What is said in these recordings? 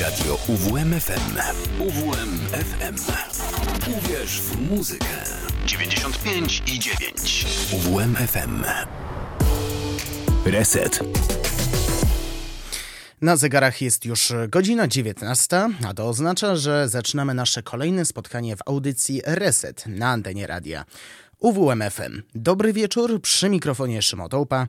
Radio UWMFM. UWMFM. Uwierz w muzykę. 95 i 9. UWMFM. Reset. Na zegarach jest już godzina 19, a to oznacza, że zaczynamy nasze kolejne spotkanie w audycji Reset na antenie radia. UWMFM. Dobry wieczór, przy mikrofonie Szymotołpa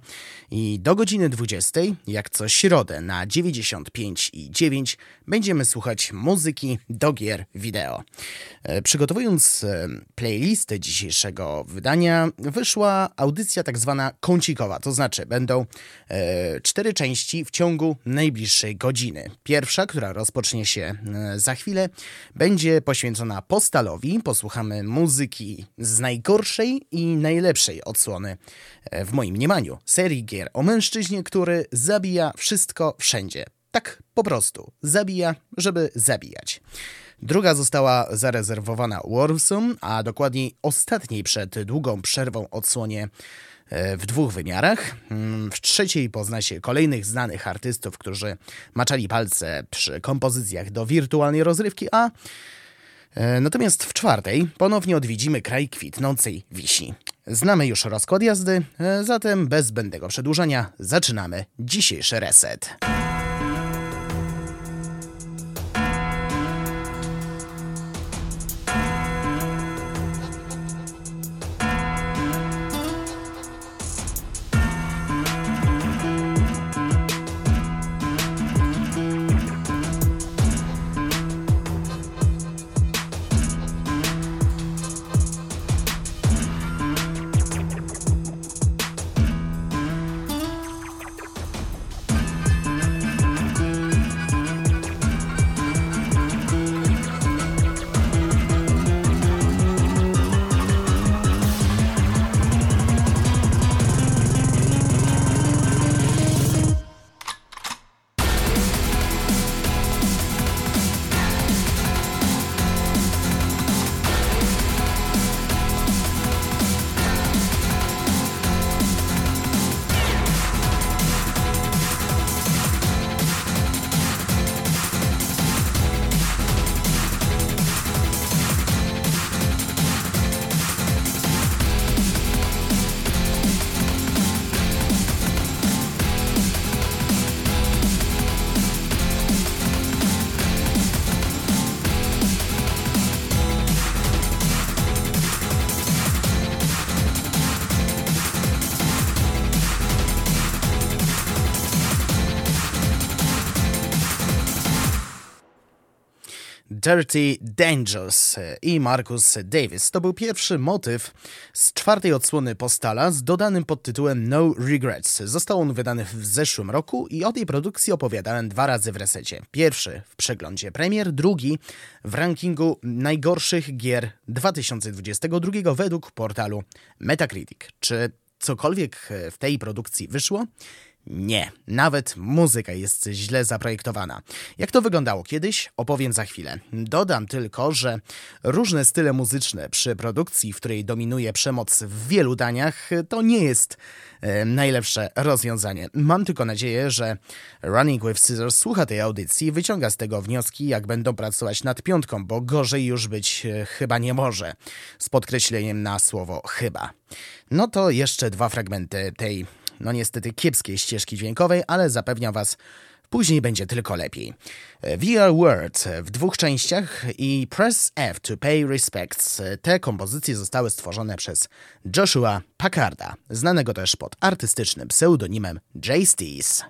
i do godziny 20, jak co środę na 95 i 9 będziemy słuchać muzyki do gier wideo. E, przygotowując e, playlistę dzisiejszego wydania, wyszła audycja tak zwana kącikowa, to znaczy będą e, cztery części w ciągu najbliższej godziny. Pierwsza, która rozpocznie się za chwilę, będzie poświęcona Postalowi. Posłuchamy muzyki z najgorszej i najlepszej odsłony, w moim mniemaniu, serii gier o mężczyźnie, który zabija wszystko wszędzie. Tak po prostu. Zabija, żeby zabijać. Druga została zarezerwowana Warsum, a dokładniej ostatniej przed długą przerwą odsłonie e, w dwóch wymiarach. Mm, w trzeciej pozna się kolejnych znanych artystów, którzy maczali palce przy kompozycjach do wirtualnej rozrywki, a e, natomiast w czwartej ponownie odwiedzimy kraj kwitnącej wiśni. Znamy już rozkład jazdy, e, zatem bez zbędnego przedłużania zaczynamy dzisiejszy reset. Dirty Dangers i Marcus Davis. To był pierwszy motyw z czwartej odsłony Postala z dodanym podtytułem No Regrets. Został on wydany w zeszłym roku i o tej produkcji opowiadałem dwa razy w resecie. Pierwszy w przeglądzie premier, drugi w rankingu najgorszych gier 2022 według portalu Metacritic. Czy cokolwiek w tej produkcji wyszło? Nie, nawet muzyka jest źle zaprojektowana. Jak to wyglądało kiedyś, opowiem za chwilę. Dodam tylko, że różne style muzyczne przy produkcji, w której dominuje przemoc w wielu daniach, to nie jest e, najlepsze rozwiązanie. Mam tylko nadzieję, że Running with Scissors słucha tej audycji wyciąga z tego wnioski, jak będą pracować nad piątką, bo gorzej już być e, chyba nie może. Z podkreśleniem na słowo chyba. No to jeszcze dwa fragmenty tej no niestety kiepskiej ścieżki dźwiękowej, ale zapewniam Was, później będzie tylko lepiej. VR World w dwóch częściach i Press F to Pay Respects. Te kompozycje zostały stworzone przez Joshua Packarda, znanego też pod artystycznym pseudonimem Jay Stees.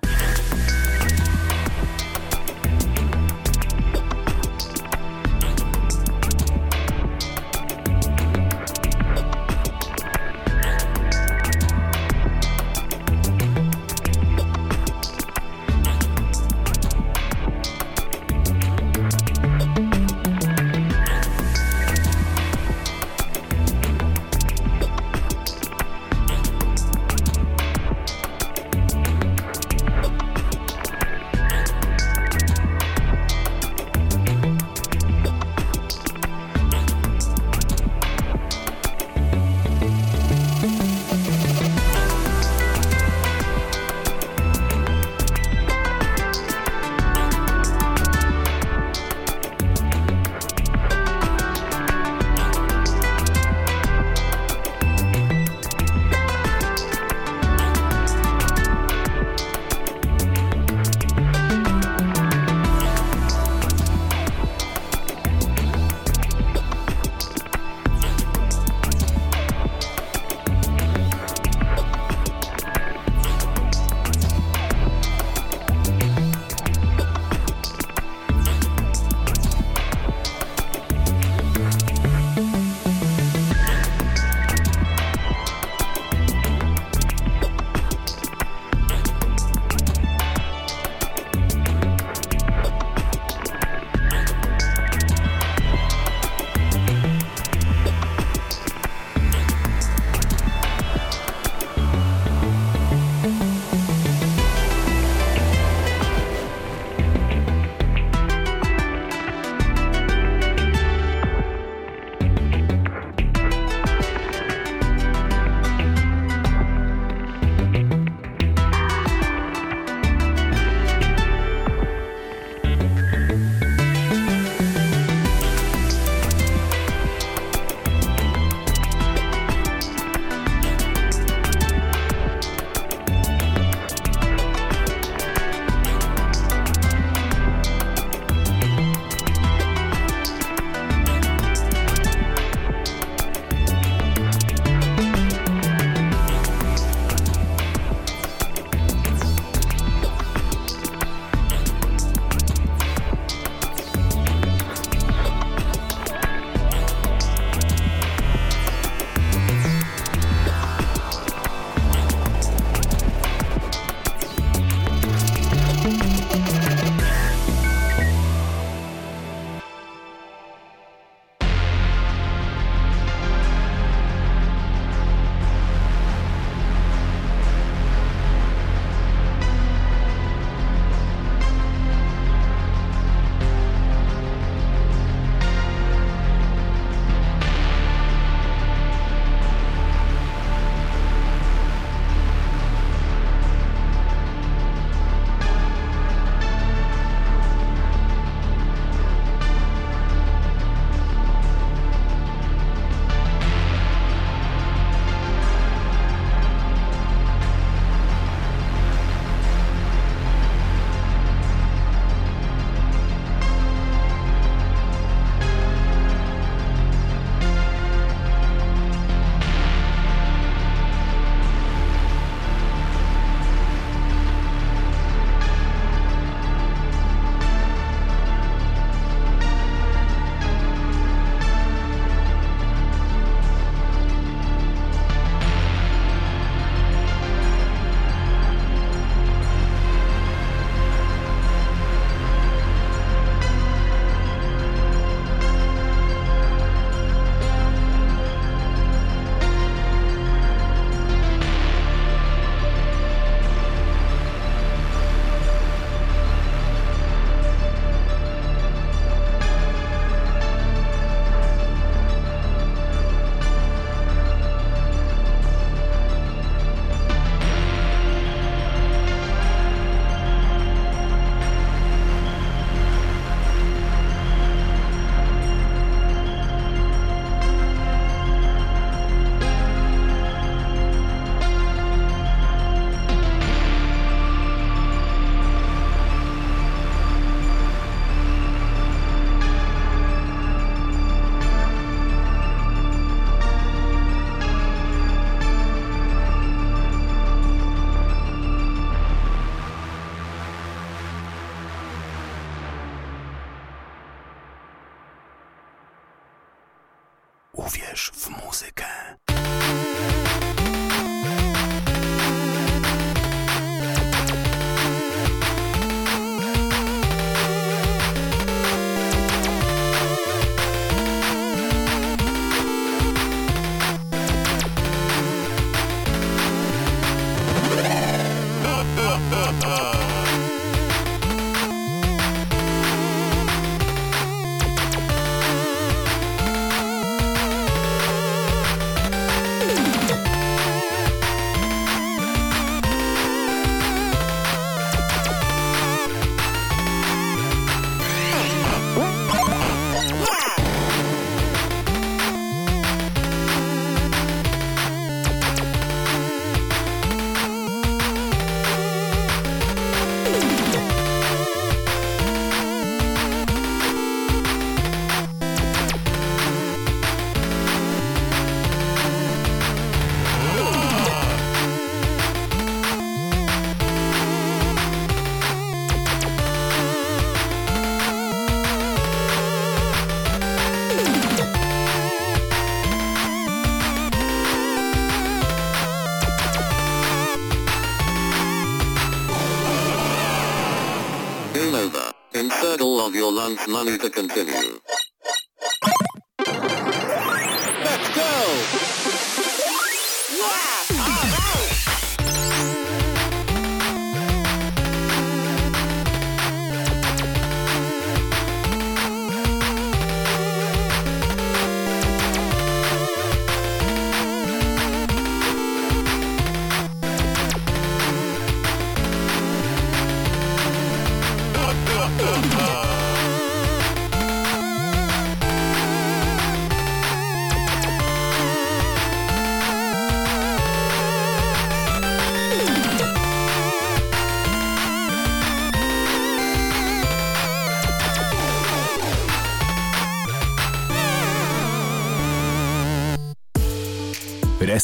your lunch money to continue.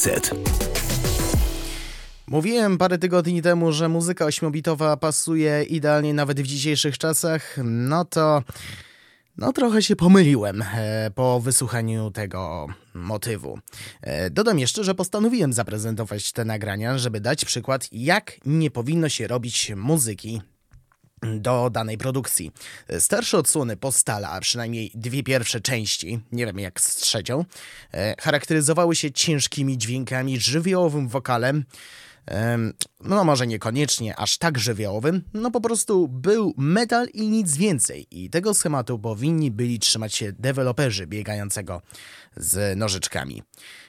Reset. Mówiłem parę tygodni temu, że muzyka ośmiobitowa pasuje idealnie nawet w dzisiejszych czasach. No to. No, trochę się pomyliłem e, po wysłuchaniu tego motywu. E, dodam jeszcze, że postanowiłem zaprezentować te nagrania, żeby dać przykład, jak nie powinno się robić muzyki do danej produkcji. Starsze odsłony Postala, a przynajmniej dwie pierwsze części, nie wiem jak z trzecią, e, charakteryzowały się ciężkimi dźwiękami, żywiołowym wokalem, no może niekoniecznie aż tak żywiołowym, no po prostu był metal i nic więcej. I tego schematu powinni byli trzymać się deweloperzy biegającego z nożyczkami.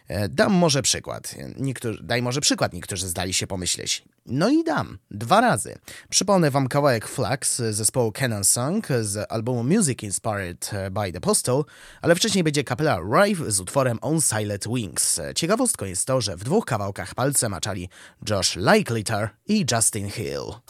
E, dam może przykład. Niektórzy, daj może przykład, niektórzy zdali się pomyśleć. No i dam. Dwa razy. Przypomnę wam kawałek Flux zespołu Canon Song z albumu Music Inspired by the Postal, ale wcześniej będzie kapela Rive z utworem On Silent Wings. Ciekawostką jest to, że w dwóch kawałkach palce maczali Josh Likelitter i Justin Hill.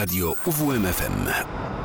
Radio UWMFM.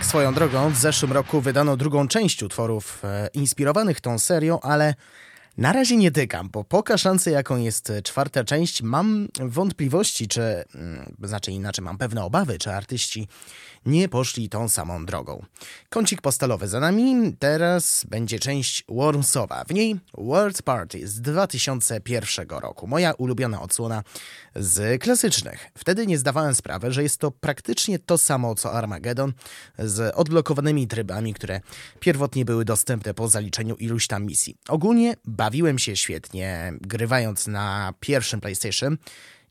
Tak swoją drogą, w zeszłym roku wydano drugą część utworów e, inspirowanych tą serią, ale na razie nie dygam, bo po kaszance, jaką jest czwarta część, mam wątpliwości, czy, mm, znaczy inaczej, mam pewne obawy, czy artyści nie poszli tą samą drogą. Kącik postalowy za nami, teraz będzie część Wormsowa. W niej World Party z 2001 roku. Moja ulubiona odsłona z klasycznych. Wtedy nie zdawałem sprawy, że jest to praktycznie to samo co Armageddon z odblokowanymi trybami, które pierwotnie były dostępne po zaliczeniu iluś tam misji. Ogólnie bawiłem się świetnie, grywając na pierwszym PlayStation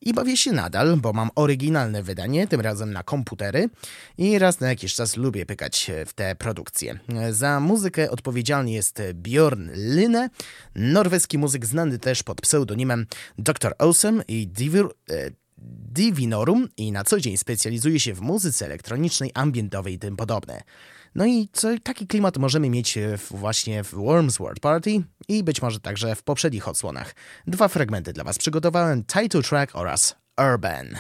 i bawię się nadal, bo mam oryginalne wydanie, tym razem na komputery i raz na jakiś czas lubię pykać w te produkcje. Za muzykę odpowiedzialny jest Bjorn Lyne, norweski muzyk znany też pod pseudonimem Dr. Awesome i Divir, e, Divinorum i na co dzień specjalizuje się w muzyce elektronicznej, ambientowej i tym podobne. No i co, taki klimat możemy mieć właśnie w Worms World Party i być może także w poprzednich odsłonach. Dwa fragmenty dla Was przygotowałem, Title Track oraz Urban.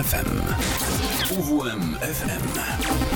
UWMFM. UWMFM.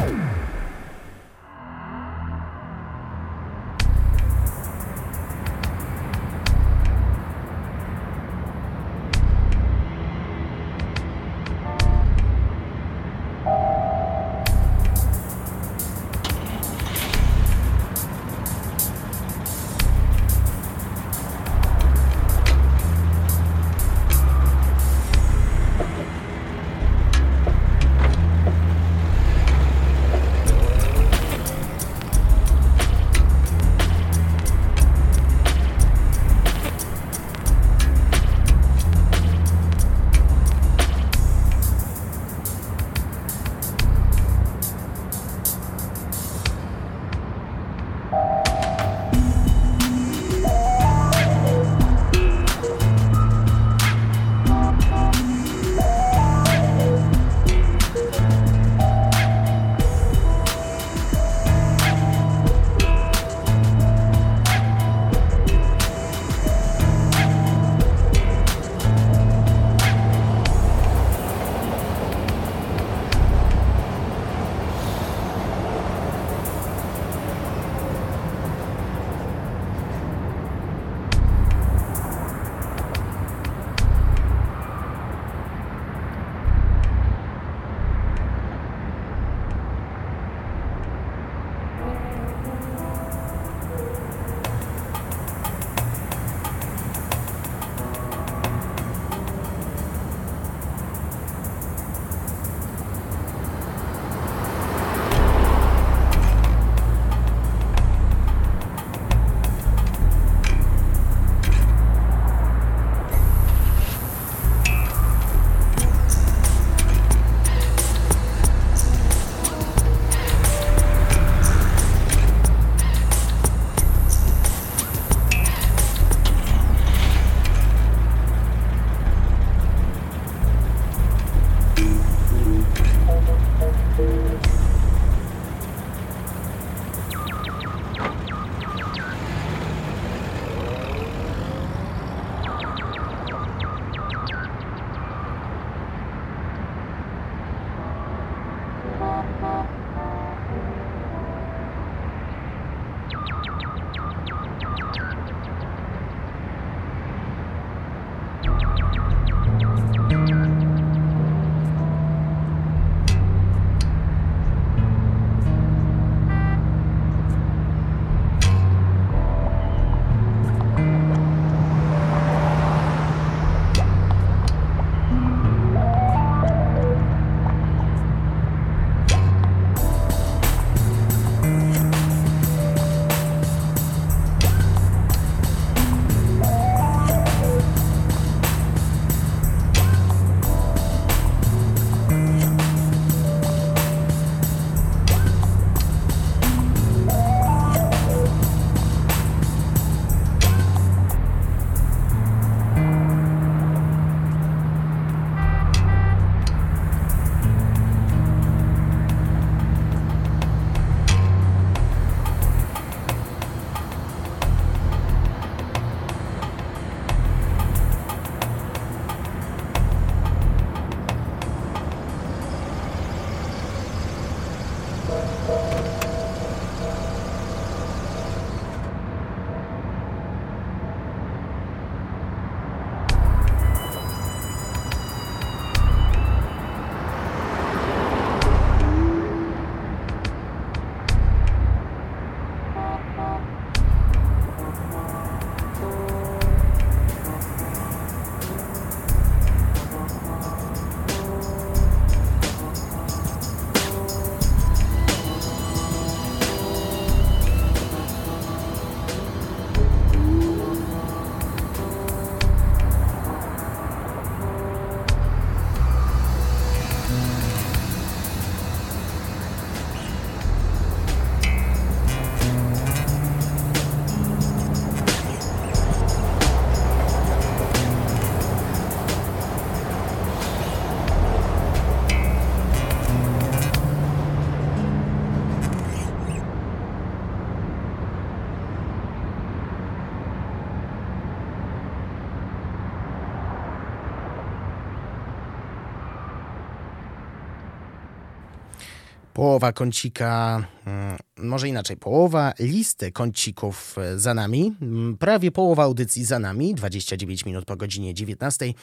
Połowa kącika, mm, może inaczej, połowa listy kącików e, za nami, mm, prawie połowa audycji za nami, 29 minut po godzinie 19.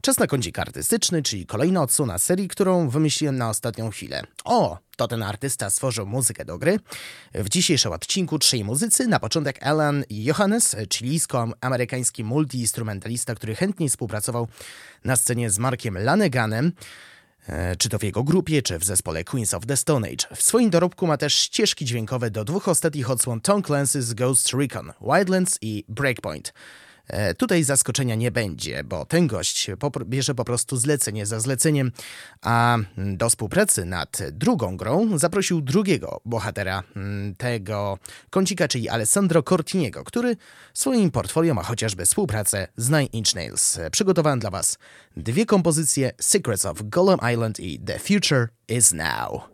Czas na kącik artystyczny, czyli kolejna odsłona serii, którą wymyśliłem na ostatnią chwilę. O, to ten artysta stworzył muzykę do gry. W dzisiejszym odcinku trzej muzycy. Na początek Alan Johannes, chilijsko-amerykański multiinstrumentalista, który chętnie współpracował na scenie z Markiem Laneganem. E, czy to w jego grupie, czy w zespole Queens of the Stone Age. W swoim dorobku ma też ścieżki dźwiękowe do dwóch ostatnich odsłon Tom Clancy's Ghost Recon, Wildlands i Breakpoint. E, tutaj zaskoczenia nie będzie, bo ten gość bierze po prostu zlecenie za zleceniem, a do współpracy nad drugą grą zaprosił drugiego bohatera mm, tego kącika, czyli Alessandro Cortiniego, który swoim portfolio ma chociażby współpracę z Nine Inch Nails. Przygotowałem dla Was dwie kompozycje Secrets of Golem Island i The Future is Now.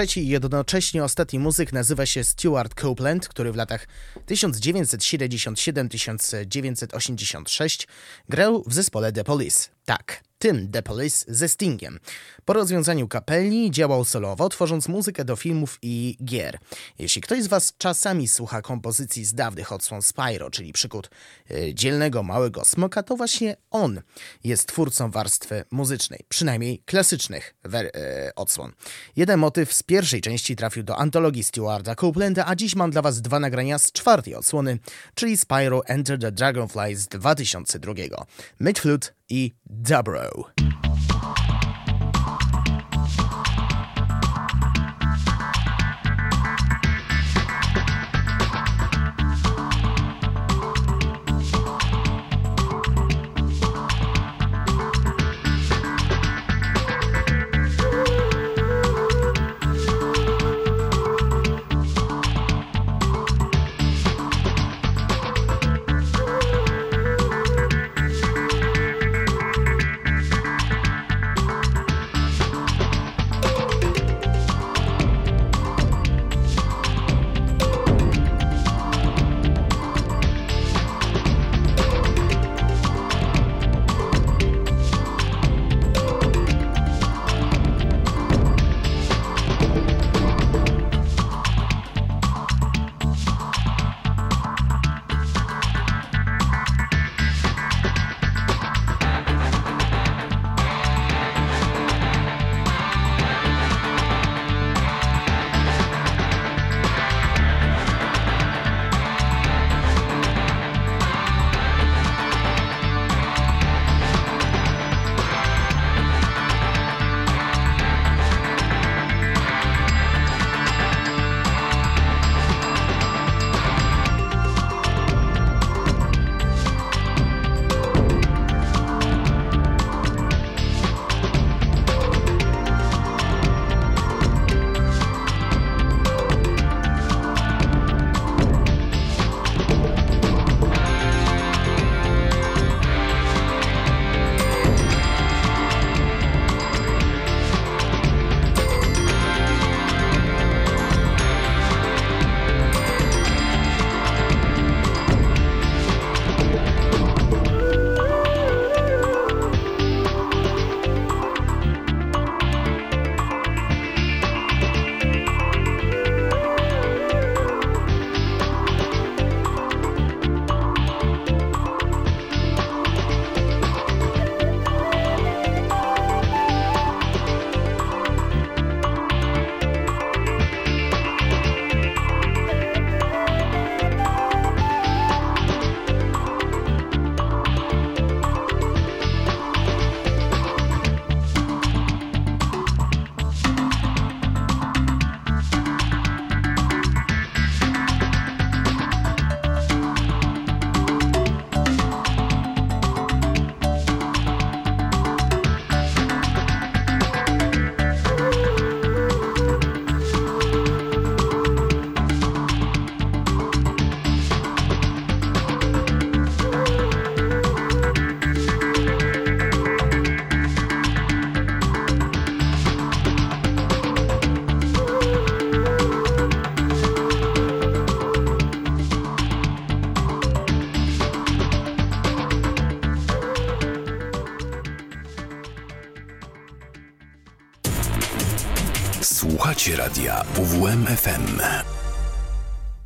Trzeci i jednocześnie ostatni muzyk nazywa się Stuart Copeland, który w latach 1977-1986 grał w zespole The Police. Tak, tym The Police ze Stingiem. Po rozwiązaniu kapeli działał solowo, tworząc muzykę do filmów i gier. Jeśli ktoś z Was czasami słucha kompozycji z dawnych odsłon Spyro, czyli przykład yy, dzielnego małego smoka, to właśnie on jest twórcą warstwy muzycznej, przynajmniej klasycznych yy, odsłon. Jeden motyw z pierwszej części trafił do antologii Stewarda Copelanda, a dziś mam dla Was dwa nagrania z czwartej odsłony, czyli Spyro Enter the Dragonfly z 2002. Midflute i Dobro.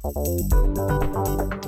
Radia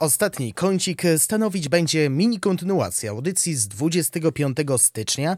Ostatni kącik stanowić będzie mini kontynuacja audycji z 25 stycznia,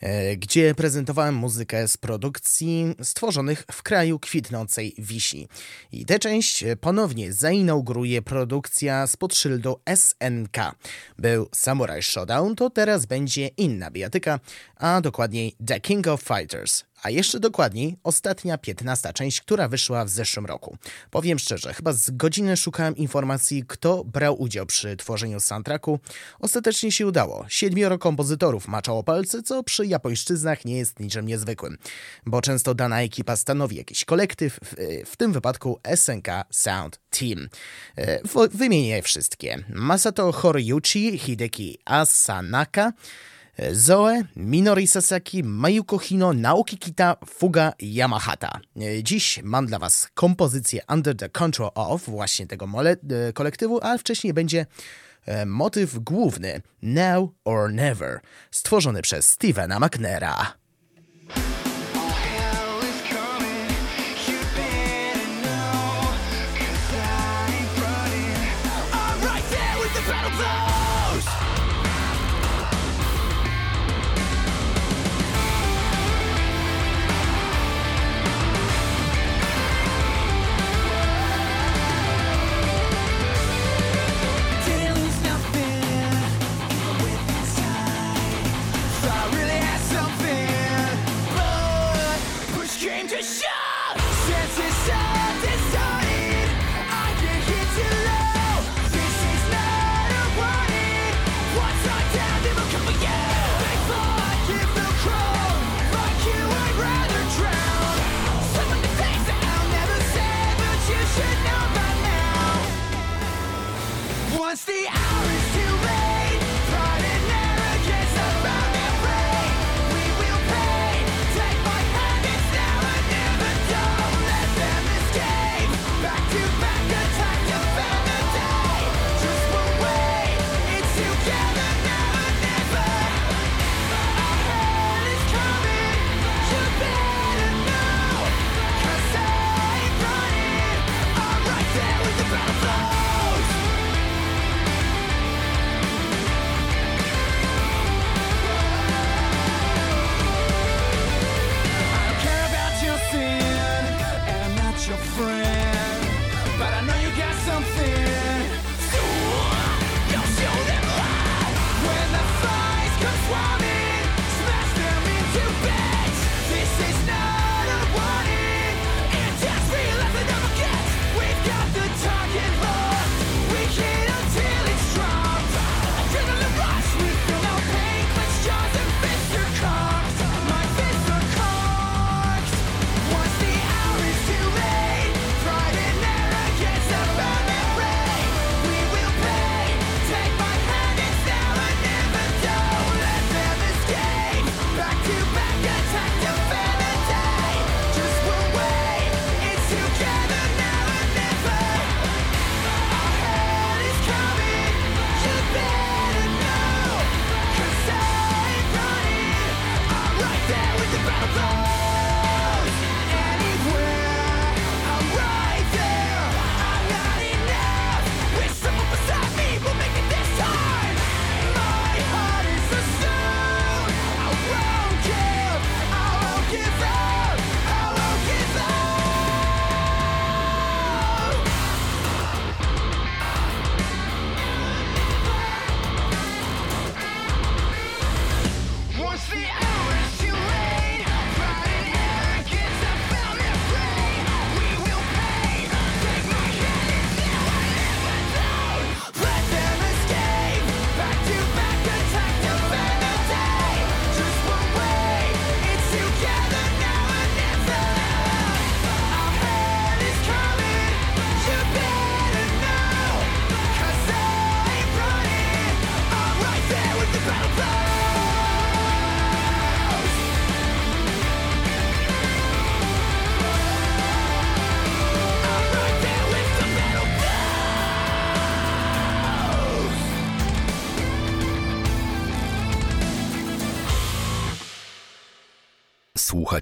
e, gdzie prezentowałem muzykę z produkcji stworzonych w kraju kwitnącej wisi. I tę część ponownie zainauguruje produkcja spod szyldu SNK. Był Samurai Showdown, to teraz będzie inna bijatyka, a dokładniej The King of Fighters a jeszcze dokładniej ostatnia, piętnasta część, która wyszła w zeszłym roku. Powiem szczerze, chyba z godziny szukałem informacji, kto brał udział przy tworzeniu soundtracku. Ostatecznie się udało. Siedmioro kompozytorów maczało palce, co przy japońszczyznach nie jest niczym niezwykłym, bo często dana ekipa stanowi jakiś kolektyw, w, tym wypadku SNK Sound Team. E, wymienię wszystkie. Masato Horiyuchi, Hideki Asanaka, Zoe, Minori Sasaki, Mayuko Hino, Naoki Kita, Fuga Yamahata. Dziś mam dla Was kompozycję Under the Control of właśnie tego e, kolektywu, a wcześniej będzie e, motyw główny Now or Never, stworzony przez Stevena The.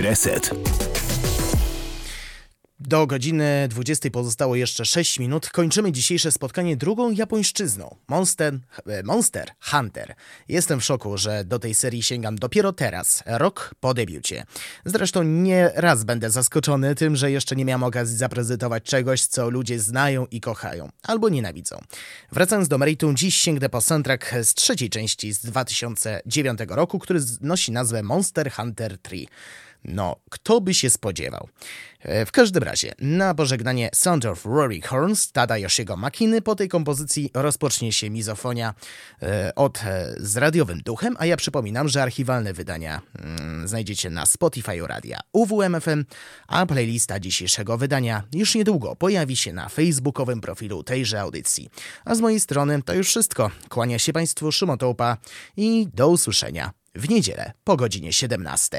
Reset. Do godziny 20 pozostało jeszcze 6 minut. Kończymy dzisiejsze spotkanie drugą japońszczyzną. Monster, e, Monster Hunter. Jestem w szoku, że do tej serii sięgam dopiero teraz, rok po debiucie. Zresztą nie raz będę zaskoczony tym, że jeszcze nie miałem okazji zaprezentować czegoś, co ludzie znają i kochają, albo nienawidzą. Wracając do meritum, dziś sięgnę po soundtrack z trzeciej części z 2009 roku, który nosi nazwę Monster Hunter 3. No, kto by się spodziewał? E, w każdym razie, na pożegnanie Sound of Rory Horns Tada Yoshiego Makiny po tej kompozycji rozpocznie się mizofonia e, od e, z radiowym duchem, a ja przypominam, że archiwalne wydania mm, znajdziecie na Spotify Radia UWMFM, a playlista dzisiejszego wydania już niedługo pojawi się na facebookowym profilu tejże audycji. A z mojej strony to już wszystko. Kłania się Państwu Szymon i do usłyszenia w niedzielę po godzinie 17.